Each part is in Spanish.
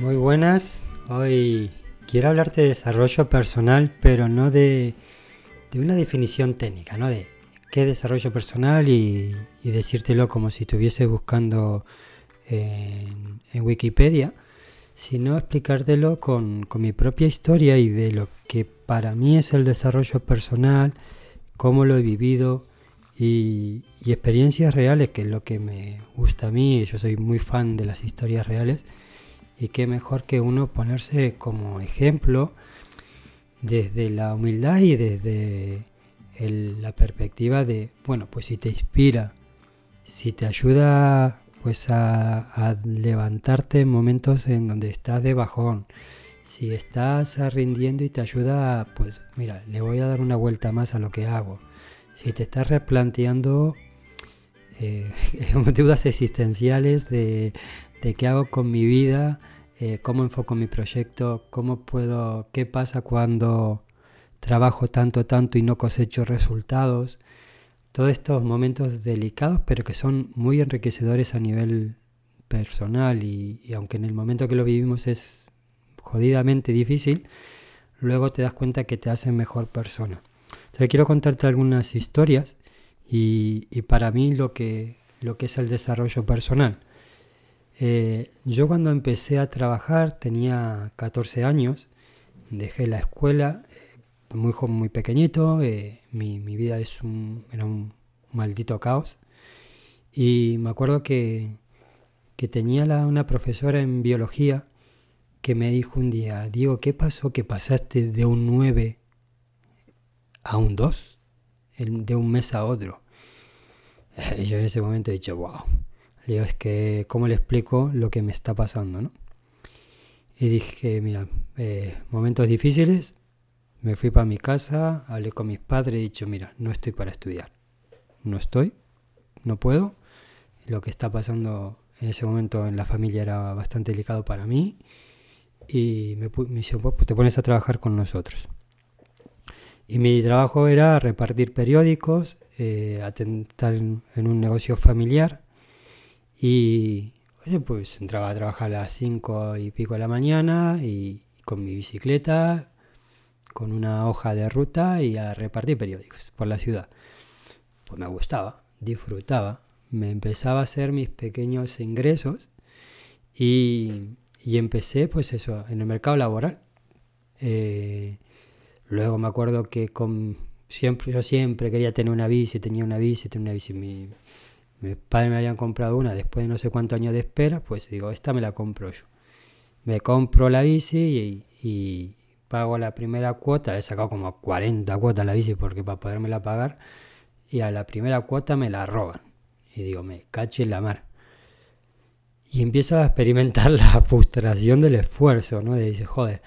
Muy buenas. Hoy quiero hablarte de desarrollo personal, pero no de, una definición técnica, ¿no? De qué desarrollo personal y, decírtelo como si estuviese buscando en, Wikipedia, sino explicártelo con, mi propia historia y de lo que para mí es el desarrollo personal, cómo lo he vivido y, y experiencias reales, que es lo que me gusta a mí. Yo soy muy fan de las historias reales y qué mejor que uno ponerse como ejemplo desde la humildad y desde la perspectiva de, bueno, pues si te inspira, si te ayuda pues a, levantarte en momentos en donde estás de bajón, si estás rindiendo y te ayuda, pues mira, le voy a dar una vuelta más a lo que hago. Si te estás replanteando eh, existenciales de, de qué hago con mi vida, eh, cómo enfoco mi proyecto, cómo puedo, qué pasa cuando trabajo tanto, tanto y no cosecho resultados. Todos estos momentos delicados, pero que son muy enriquecedores a nivel personal y, aunque en el momento que lo vivimos es jodidamente difícil, luego te das cuenta que te hacen mejor persona. Entonces quiero contarte algunas historias y, y para mí lo que, lo que es el desarrollo personal. Eh, yo cuando empecé a trabajar tenía 14 años, dejé la escuela eh, muy muy pequeñito, eh, mi, vida es un, era un maldito caos y me acuerdo que, que tenía una profesora en biología que me dijo un día, Diego, ¿qué pasó que pasaste de un 9 a un 2? de un mes a otro. Yo en ese momento he dicho, wow, digo, es que, ¿cómo le explico lo que me está pasando? ¿no? Y dije, mira, eh, momentos difíciles, me fui para mi casa, hablé con mis padres y he dicho, mira, no estoy para estudiar. No estoy, no puedo. Lo que está pasando en ese momento en la familia era bastante delicado para mí. Y me, me pues te pones a trabajar con nosotros. Y mi trabajo era repartir periódicos, eh, atentar en, un negocio familiar y pues entraba a trabajar a las 5 y pico de la mañana y con mi bicicleta, con una hoja de ruta y a repartir periódicos por la ciudad. Pues me gustaba, disfrutaba, me empezaba a hacer mis pequeños ingresos y, empecé pues eso, en el mercado laboral. Eh, luego me acuerdo que con, siempre, yo siempre quería tener una bici, tenía una bici, tenía una bici. Mi, mis padres me habían comprado una después de no sé cuántos años de espera, pues digo, esta me la compro yo. Me compro la bici y, pago la primera cuota, he sacado como 40 cuotas la bici porque para podérmela pagar, y a la primera cuota me la roban. Y digo, me caché en la mar. Y empiezo a experimentar la frustración del esfuerzo, ¿no? De dice, joder,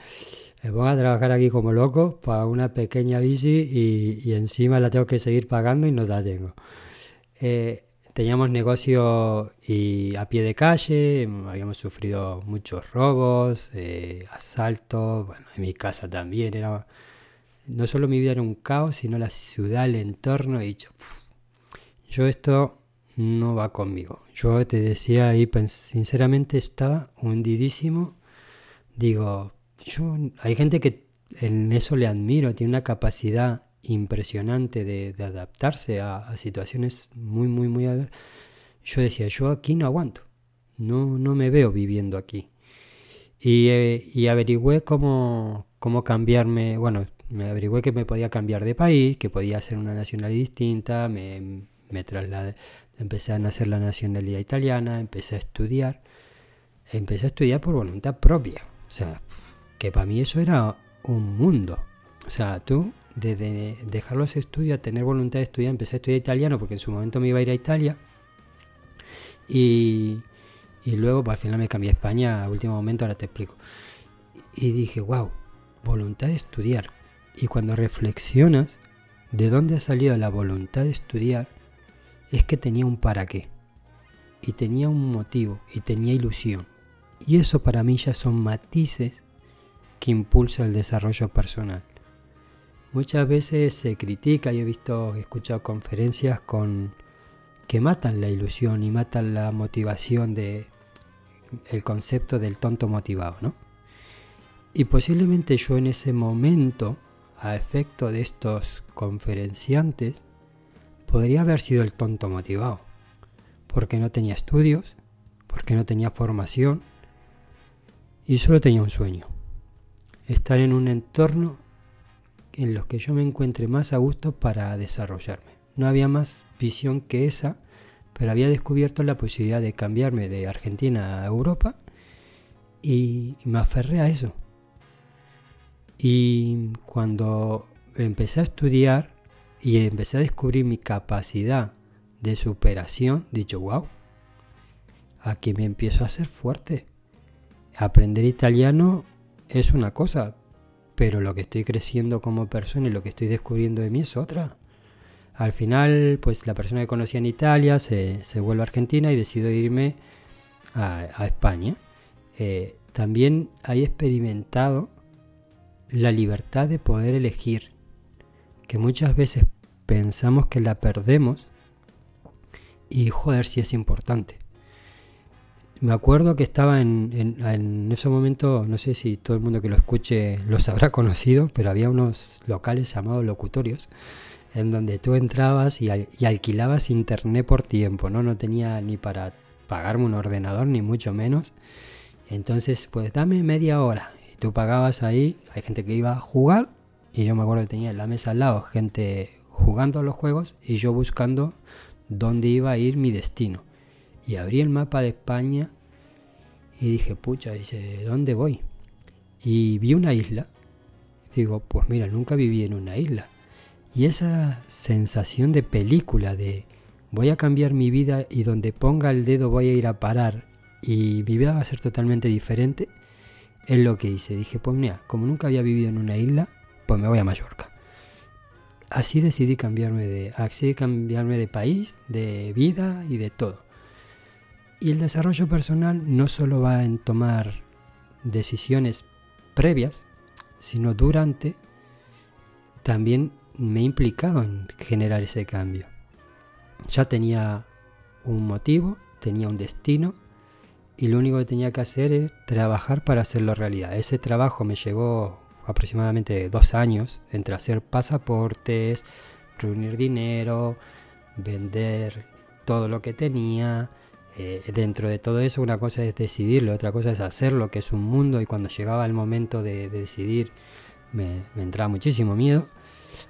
me pongo a trabajar aquí como loco para una pequeña bici y, y encima la tengo que seguir pagando y no la tengo. Eh, teníamos negocio y a pie de calle, habíamos sufrido muchos robos, eh, asaltos, bueno, en mi casa también era, no solo mi vida era un caos, sino la ciudad, el entorno, he dicho, yo esto no va conmigo. Yo te decía ahí, sinceramente estaba hundidísimo, digo, yo, hay gente que en eso le admiro, tiene una capacidad impresionante de, adaptarse a, situaciones muy, muy, muy... Yo decía, yo aquí no aguanto, no, no me veo viviendo aquí. Y, eh, y averigüé cómo, cómo cambiarme, bueno, me averigüé que me podía cambiar de país, que podía hacer una nacionalidad distinta, me, me trasladé, empecé a nacer la nacionalidad italiana, empecé a estudiar, empecé a estudiar por voluntad propia, o sea, que para mí eso era un mundo. O sea, tú de, dejar los estudios a tener voluntad de estudiar, empecé a estudiar italiano porque en su momento me iba a ir a Italia. Y, y luego, pues, al final me cambié a España a último momento, ahora te explico. Y dije, wow, voluntad de estudiar. Y cuando reflexionas de dónde ha salido la voluntad de estudiar, es que tenía un para qué. Y tenía un motivo, y tenía ilusión. Y eso para mí ya son matices que impulsa el desarrollo personal. Muchas veces se critica, y he visto, he escuchado conferencias con que matan la ilusión y matan la motivación de el concepto del tonto motivado, ¿no? Y posiblemente yo en ese momento, a efecto de estos conferenciantes, podría haber sido el tonto motivado, porque no tenía estudios, porque no tenía formación y solo tenía un sueño, estar en un entorno en los que yo me encuentre más a gusto para desarrollarme. No había más visión que esa, pero había descubierto la posibilidad de cambiarme de Argentina a Europa y me aferré a eso. Y cuando empecé a estudiar y empecé a descubrir mi capacidad de superación, dicho, wow, aquí me empiezo a ser fuerte. Aprender italiano es una cosa, pero lo que estoy creciendo como persona y lo que estoy descubriendo de mí es otra. Al final, pues la persona que conocía en Italia se, vuelve a Argentina y decido irme a, España. Eh, también he experimentado la libertad de poder elegir, que muchas veces pensamos que la perdemos y joder si es importante. Me acuerdo que estaba en, en, ese momento, no sé si todo el mundo que lo escuche los habrá conocido, pero había unos locales llamados locutorios, en donde tú entrabas y, alquilabas internet por tiempo, ¿no? No tenía ni para pagarme un ordenador, ni mucho menos. Entonces, pues dame media hora. Y tú pagabas ahí, hay gente que iba a jugar, y yo me acuerdo que tenía en la mesa al lado gente jugando a los juegos y yo buscando dónde iba a ir mi destino y abrí el mapa de España y dije, pucha, dice, ¿dónde voy? Y vi una isla. Digo, pues mira, nunca viví en una isla. Y esa sensación de película de voy a cambiar mi vida y donde ponga el dedo voy a ir a parar y mi vida va a ser totalmente diferente, es lo que hice. Dije, pues mira, como nunca había vivido en una isla, pues me voy a Mallorca. Así decidí cambiarme de, así cambiarme de país, de vida y de todo. Y el desarrollo personal no solo va en tomar decisiones previas, sino durante, también me he implicado en generar ese cambio. Ya tenía un motivo, tenía un destino y lo único que tenía que hacer es trabajar para hacerlo realidad. Ese trabajo me llevó aproximadamente dos años entre hacer pasaportes, reunir dinero, vender todo lo que tenía, eh, dentro de todo eso una cosa es decidirlo, otra cosa es hacerlo, que es un mundo y cuando llegaba el momento de, decidir me, entraba muchísimo miedo,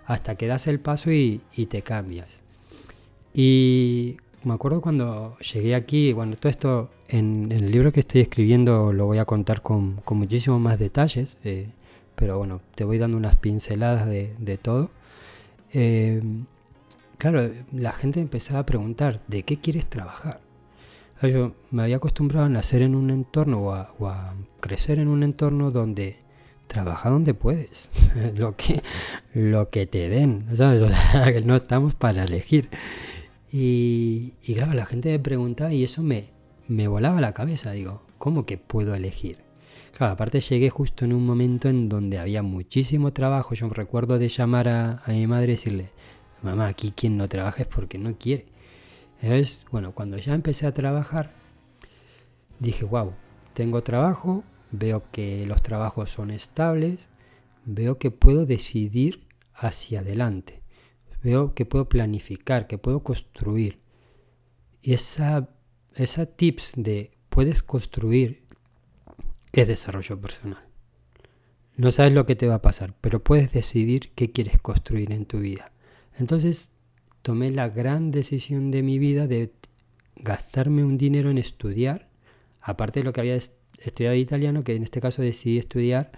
hasta que das el paso y, te cambias. Y me acuerdo cuando llegué aquí, bueno, todo esto en, el libro que estoy escribiendo lo voy a contar con, con muchísimos más detalles, eh, pero bueno, te voy dando unas pinceladas de, todo. Eh, claro, la gente empezaba a preguntar, ¿de qué quieres trabajar? Yo me había acostumbrado a nacer en un entorno o a, crecer en un entorno donde trabaja donde puedes, lo que, lo que te den, no estamos para elegir. Y, claro, la gente me preguntaba y eso me, me volaba la cabeza, digo, ¿cómo que puedo elegir? Claro, aparte llegué justo en un momento en donde había muchísimo trabajo. Yo recuerdo de llamar a, a mi madre y decirle, mamá, aquí quien no trabaja es porque no quiere. Es, bueno, cuando ya empecé a trabajar, dije, wow, tengo trabajo, veo que los trabajos son estables, veo que puedo decidir hacia adelante, veo que puedo planificar, que puedo construir. Y esa, esa tips de puedes construir es desarrollo personal. No sabes lo que te va a pasar, pero puedes decidir qué quieres construir en tu vida. Entonces tomé la gran decisión de mi vida de gastarme un dinero en estudiar, aparte de lo que había estudiado italiano, que en este caso decidí estudiar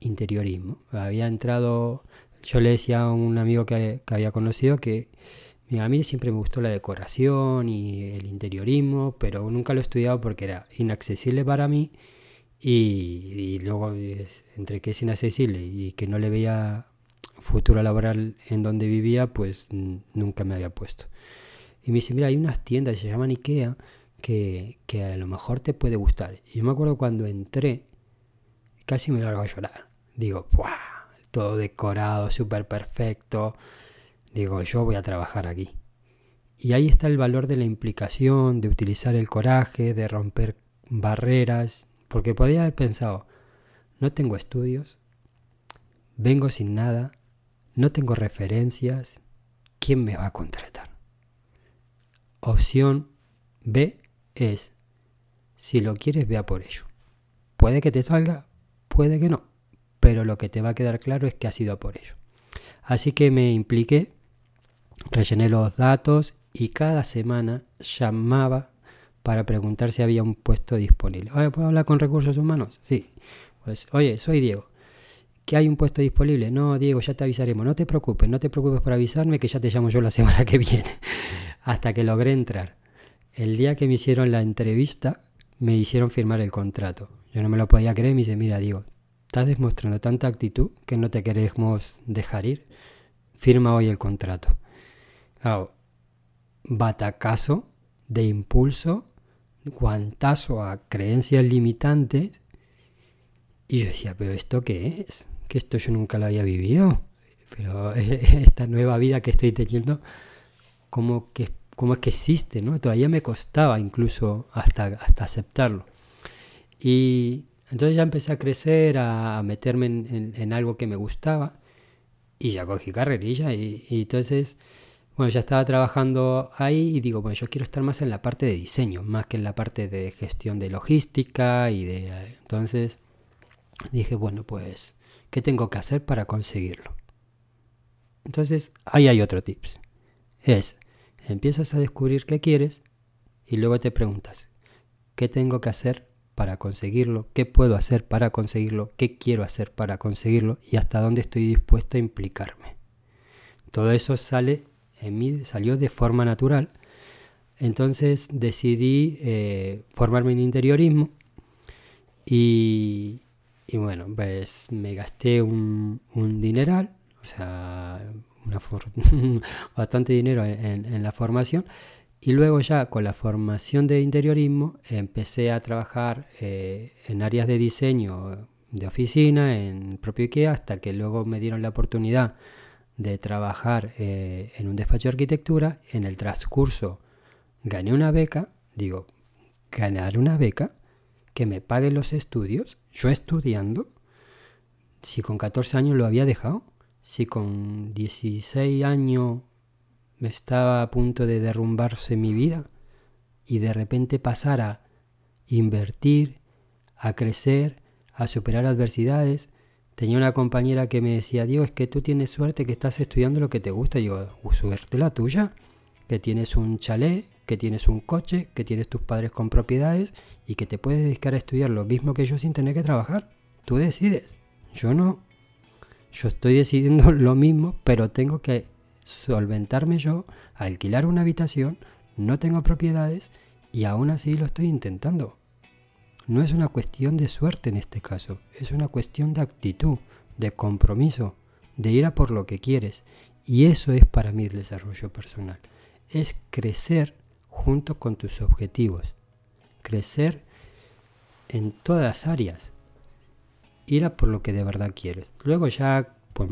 interiorismo. Había entrado, yo le decía a un amigo que, había conocido que a mí siempre me gustó la decoración y el interiorismo, pero nunca lo he estudiado porque era inaccesible para mí y, y luego entre que es inaccesible y que no le veía futuro laboral en donde vivía, pues nunca me había puesto. Y me dice, mira, hay unas tiendas se llaman Ikea que, que a lo mejor te puede gustar. Y yo me acuerdo cuando entré, casi me largo a llorar. Digo, ¡buah! Todo decorado, súper perfecto. Digo, yo voy a trabajar aquí. Y ahí está el valor de la implicación, de utilizar el coraje, de romper barreras, porque podía haber pensado, no tengo estudios, vengo sin nada, no tengo referencias, ¿quién me va a contratar? Opción B es, si lo quieres, vea por ello. Puede que te salga, puede que no, pero lo que te va a quedar claro es que ha sido por ello. Así que me impliqué, rellené los datos y cada semana llamaba para preguntar si había un puesto disponible. Oye, ¿puedo hablar con recursos humanos? Sí. Pues, oye, soy Diego. ¿Que hay un puesto disponible? No, Diego, ya te avisaremos. No te preocupes, no te preocupes por avisarme que ya te llamo yo la semana que viene. Hasta que logré entrar. El día que me hicieron la entrevista, me hicieron firmar el contrato. Yo no me lo podía creer me dice, mira, Diego, estás demostrando tanta actitud que no te queremos dejar ir. Firma hoy el contrato. Claro, batacazo de impulso guantazo a creencias limitantes. Y yo decía, pero ¿esto qué es? Que esto yo nunca lo había vivido. Pero esta nueva vida que estoy teniendo, ¿cómo, que, cómo es que existe? ¿no? Todavía me costaba incluso hasta, hasta aceptarlo. Y entonces ya empecé a crecer, a, meterme en, algo que me gustaba. Y ya cogí carrerilla. Y, y entonces bueno, ya estaba trabajando ahí y digo, bueno, yo quiero estar más en la parte de diseño, más que en la parte de gestión de logística y de... Entonces dije, bueno, pues, ¿qué tengo que hacer para conseguirlo? Entonces, ahí hay otro tips. Es, empiezas a descubrir qué quieres y luego te preguntas, ¿qué tengo que hacer para conseguirlo? ¿Qué puedo hacer para conseguirlo? ¿Qué quiero hacer para conseguirlo? Y hasta dónde estoy dispuesto a implicarme. Todo eso sale en mí salió de forma natural. Entonces decidí eh, formarme en interiorismo y, bueno, pues me gasté un, dineral, o sea, bastante dinero en, la formación. Y luego ya con la formación de interiorismo empecé a trabajar eh, en áreas de diseño de oficina, en propio IKEA, hasta que luego me dieron la oportunidad de trabajar eh, en un despacho de arquitectura, en el transcurso gané una beca, digo, ganar una beca, que me paguen los estudios, yo estudiando, si con 14 años lo había dejado, si con 16 años estaba a punto de derrumbarse mi vida y de repente pasar a invertir, a crecer, a superar adversidades, Tenía una compañera que me decía, Diego, es que tú tienes suerte que estás estudiando lo que te gusta. Y yo, suerte la tuya, que tienes un chalet, que tienes un coche, que tienes tus padres con propiedades y que te puedes dedicar a estudiar lo mismo que yo sin tener que trabajar. Tú decides. Yo no. Yo estoy decidiendo lo mismo, pero tengo que solventarme yo, alquilar una habitación, no tengo propiedades y aún así lo estoy intentando. No es una cuestión de suerte en este caso, es una cuestión de actitud, de compromiso, de ir a por lo que quieres. Y eso es para mí el desarrollo personal. Es crecer junto con tus objetivos. Crecer en todas las áreas. Ir a por lo que de verdad quieres. Luego ya pues,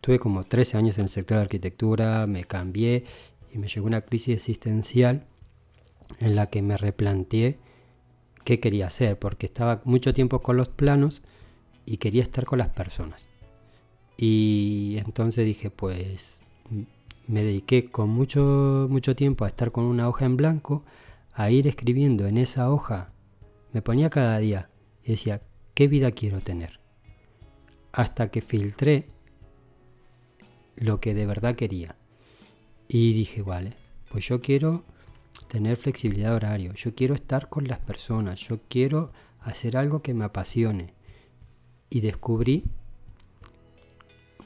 tuve como 13 años en el sector de arquitectura, me cambié y me llegó una crisis existencial en la que me replanteé qué quería hacer, porque estaba mucho tiempo con los planos y quería estar con las personas. Y entonces dije, pues me dediqué con mucho, mucho tiempo a estar con una hoja en blanco, a ir escribiendo en esa hoja. Me ponía cada día y decía, ¿qué vida quiero tener? Hasta que filtré lo que de verdad quería. Y dije, vale, pues yo quiero tener flexibilidad horario, yo quiero estar con las personas, yo quiero hacer algo que me apasione. Y descubrí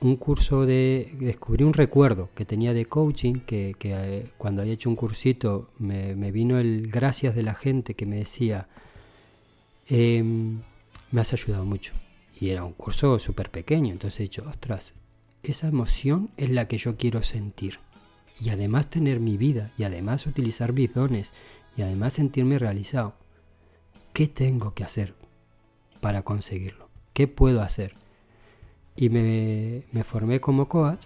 un curso de, descubrí un recuerdo que tenía de coaching, que, eh, cuando había hecho un cursito me, vino el gracias de la gente que me decía, em, me has ayudado mucho. Y era un curso súper pequeño, entonces he dicho, ostras, esa emoción es la que yo quiero sentir y además tener mi vida y además utilizar mis dones y además sentirme realizado. ¿Qué tengo que hacer para conseguirlo? ¿Qué puedo hacer? Y me, me formé como coach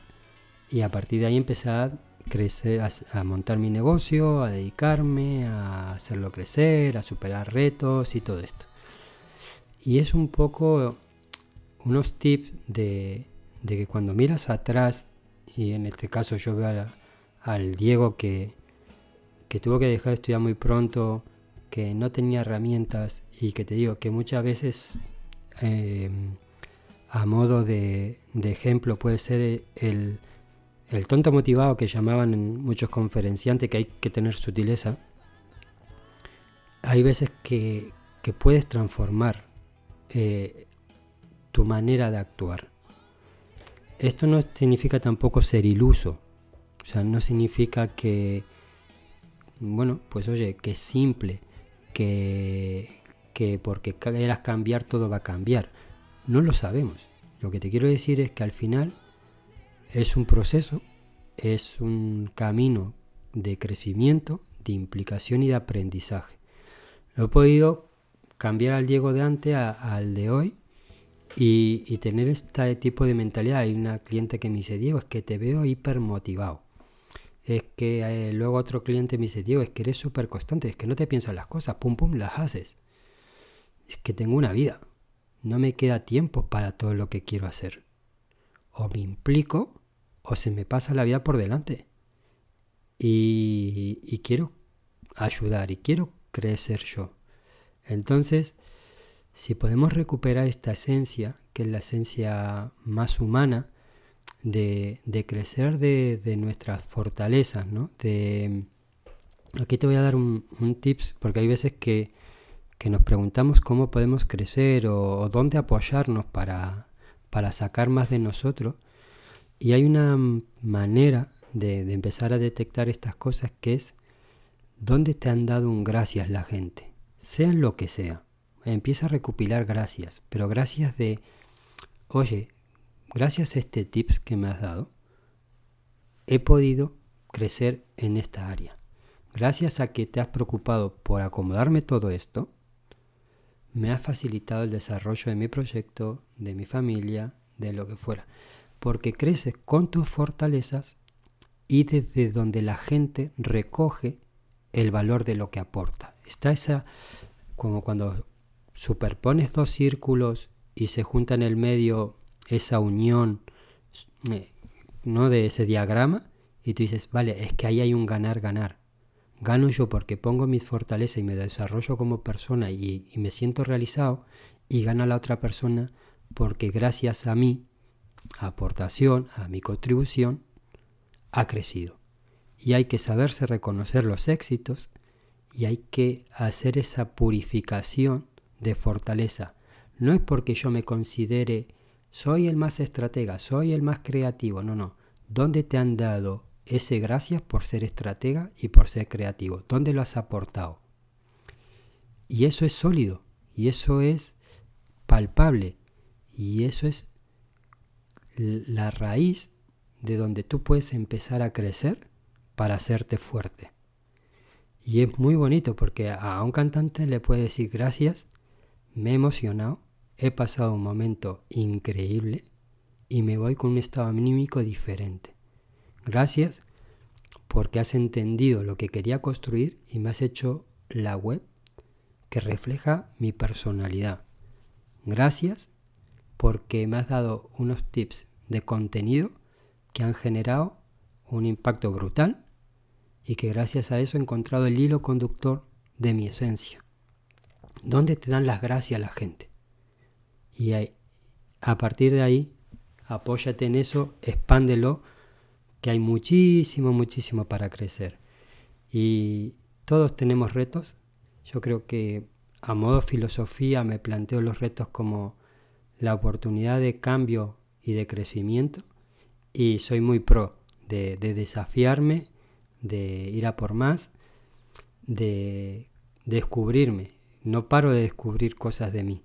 y a partir de ahí empecé a crecer, a, montar mi negocio, a dedicarme, a hacerlo crecer, a superar retos y todo esto. Y es un poco unos tips de, que cuando miras atrás, y en este caso yo veo al Diego que, que tuvo que dejar de estudiar muy pronto, que no tenía herramientas y que te digo que muchas veces em, a modo de, ejemplo puede ser el, el, tonto motivado que llamaban muchos conferenciantes que hay que tener sutileza. Hay veces que, que puedes transformar eh, tu manera de actuar. Esto no significa tampoco ser iluso. O sea, no significa que, bueno, pues oye, que es simple que, que porque quieras cambiar todo va a cambiar. No lo sabemos. Lo que te quiero decir es que al final es un proceso, es un camino de crecimiento, de implicación y de aprendizaje. He podido cambiar al Diego de antes al de hoy y, tener este tipo de mentalidad. Hay una cliente que me dice, Diego, es que te veo hiper motivado es que eh, luego otro cliente me dice, Diego, es que eres súper constante, es que no te piensas las cosas, pum, pum, las haces. Es que tengo una vida, no me queda tiempo para todo lo que quiero hacer. O me implico o se me pasa la vida por delante. Y, y quiero ayudar y quiero crecer yo. Entonces, si podemos recuperar esta esencia, que es la esencia más humana, de, crecer de, nuestras fortalezas, ¿no? De, aquí te voy a dar un, tips, porque hay veces que, nos preguntamos cómo podemos crecer o, dónde apoyarnos para, para, sacar más de nosotros. Y hay una manera de, de empezar a detectar estas cosas que es dónde te han dado un gracias la gente, sea lo que sea. Empieza a recopilar gracias, pero gracias de, oye, gracias a este tips que me has dado, he podido crecer en esta área. Gracias a que te has preocupado por acomodarme todo esto, me ha facilitado el desarrollo de mi proyecto, de mi familia, de lo que fuera. Porque creces con tus fortalezas y desde donde la gente recoge el valor de lo que aporta. Está esa, como cuando superpones dos círculos y se junta en el medio esa unión eh, ¿no? de ese diagrama y tú dices, vale, es que ahí hay un ganar-ganar. Gano yo porque pongo mis fortalezas y me desarrollo como persona y, y me siento realizado y gana la otra persona porque gracias a mi aportación, a mi contribución, ha crecido. Y hay que saberse reconocer los éxitos y hay que hacer esa purificación de fortaleza. No es porque yo me considere soy el más estratega, soy el más creativo. No, no. ¿Dónde te han dado ese gracias por ser estratega y por ser creativo? ¿Dónde lo has aportado? Y eso es sólido, y eso es palpable, y eso es la raíz de donde tú puedes empezar a crecer para hacerte fuerte. Y es muy bonito porque a un cantante le puede decir gracias, me he emocionado, he pasado un momento increíble y me voy con un estado anímico diferente. Gracias porque has entendido lo que quería construir y me has hecho la web que refleja mi personalidad. Gracias porque me has dado unos tips de contenido que han generado un impacto brutal y que gracias a eso he encontrado el hilo conductor de mi esencia. ¿Dónde te dan las gracias la gente? Y a partir de ahí, apóyate en eso, expándelo, que hay muchísimo, muchísimo para crecer. Y todos tenemos retos. Yo creo que a modo filosofía me planteo los retos como la oportunidad de cambio y de crecimiento. Y soy muy pro de, de desafiarme, de ir a por más, de descubrirme. No paro de descubrir cosas de mí.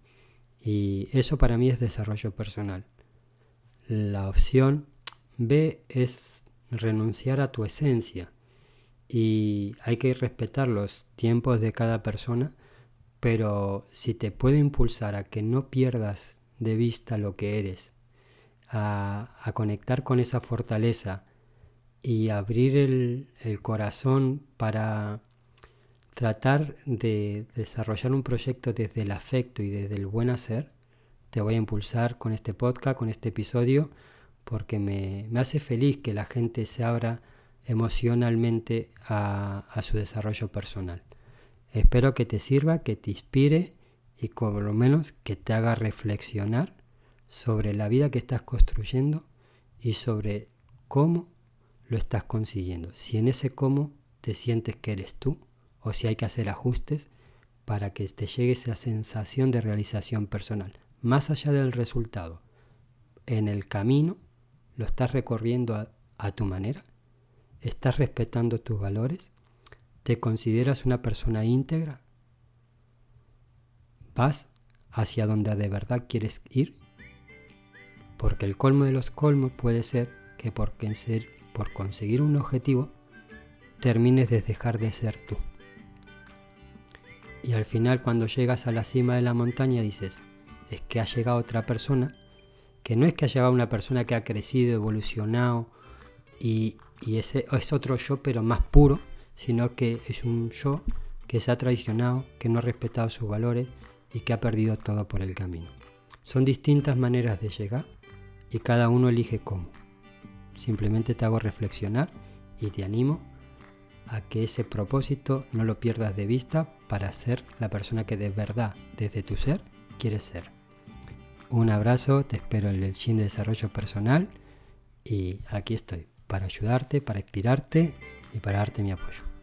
Y eso para mí es desarrollo personal. La opción B es renunciar a tu esencia. Y hay que respetar los tiempos de cada persona, pero si te puede impulsar a que no pierdas de vista lo que eres, a, conectar con esa fortaleza y abrir el, el corazón para tratar de desarrollar un proyecto desde el afecto y desde el buen hacer, te voy a impulsar con este podcast, con este episodio, porque me, hace feliz que la gente se abra emocionalmente a, a, su desarrollo personal. Espero que te sirva, que te inspire y por lo menos que te haga reflexionar sobre la vida que estás construyendo y sobre cómo lo estás consiguiendo. Si en ese cómo te sientes que eres tú o si hay que hacer ajustes para que te llegue esa sensación de realización personal. Más allá del resultado, en el camino lo estás recorriendo a, tu manera, estás respetando tus valores, te consideras una persona íntegra, vas hacia donde de verdad quieres ir, porque el colmo de los colmos puede ser que por, por conseguir un objetivo termines de dejar de ser tú. Y al final cuando llegas a la cima de la montaña dices, es que ha llegado otra persona, que no es que ha llegado una persona que ha crecido, evolucionado y, y ese es otro yo pero más puro, sino que es un yo que se ha traicionado, que no ha respetado sus valores y que ha perdido todo por el camino. Son distintas maneras de llegar y cada uno elige cómo. Simplemente te hago reflexionar y te animo a que ese propósito no lo pierdas de vista para ser la persona que de verdad, desde tu ser, quieres ser. Un abrazo, te espero en el Shin de Desarrollo Personal y aquí estoy para ayudarte, para inspirarte y para darte mi apoyo.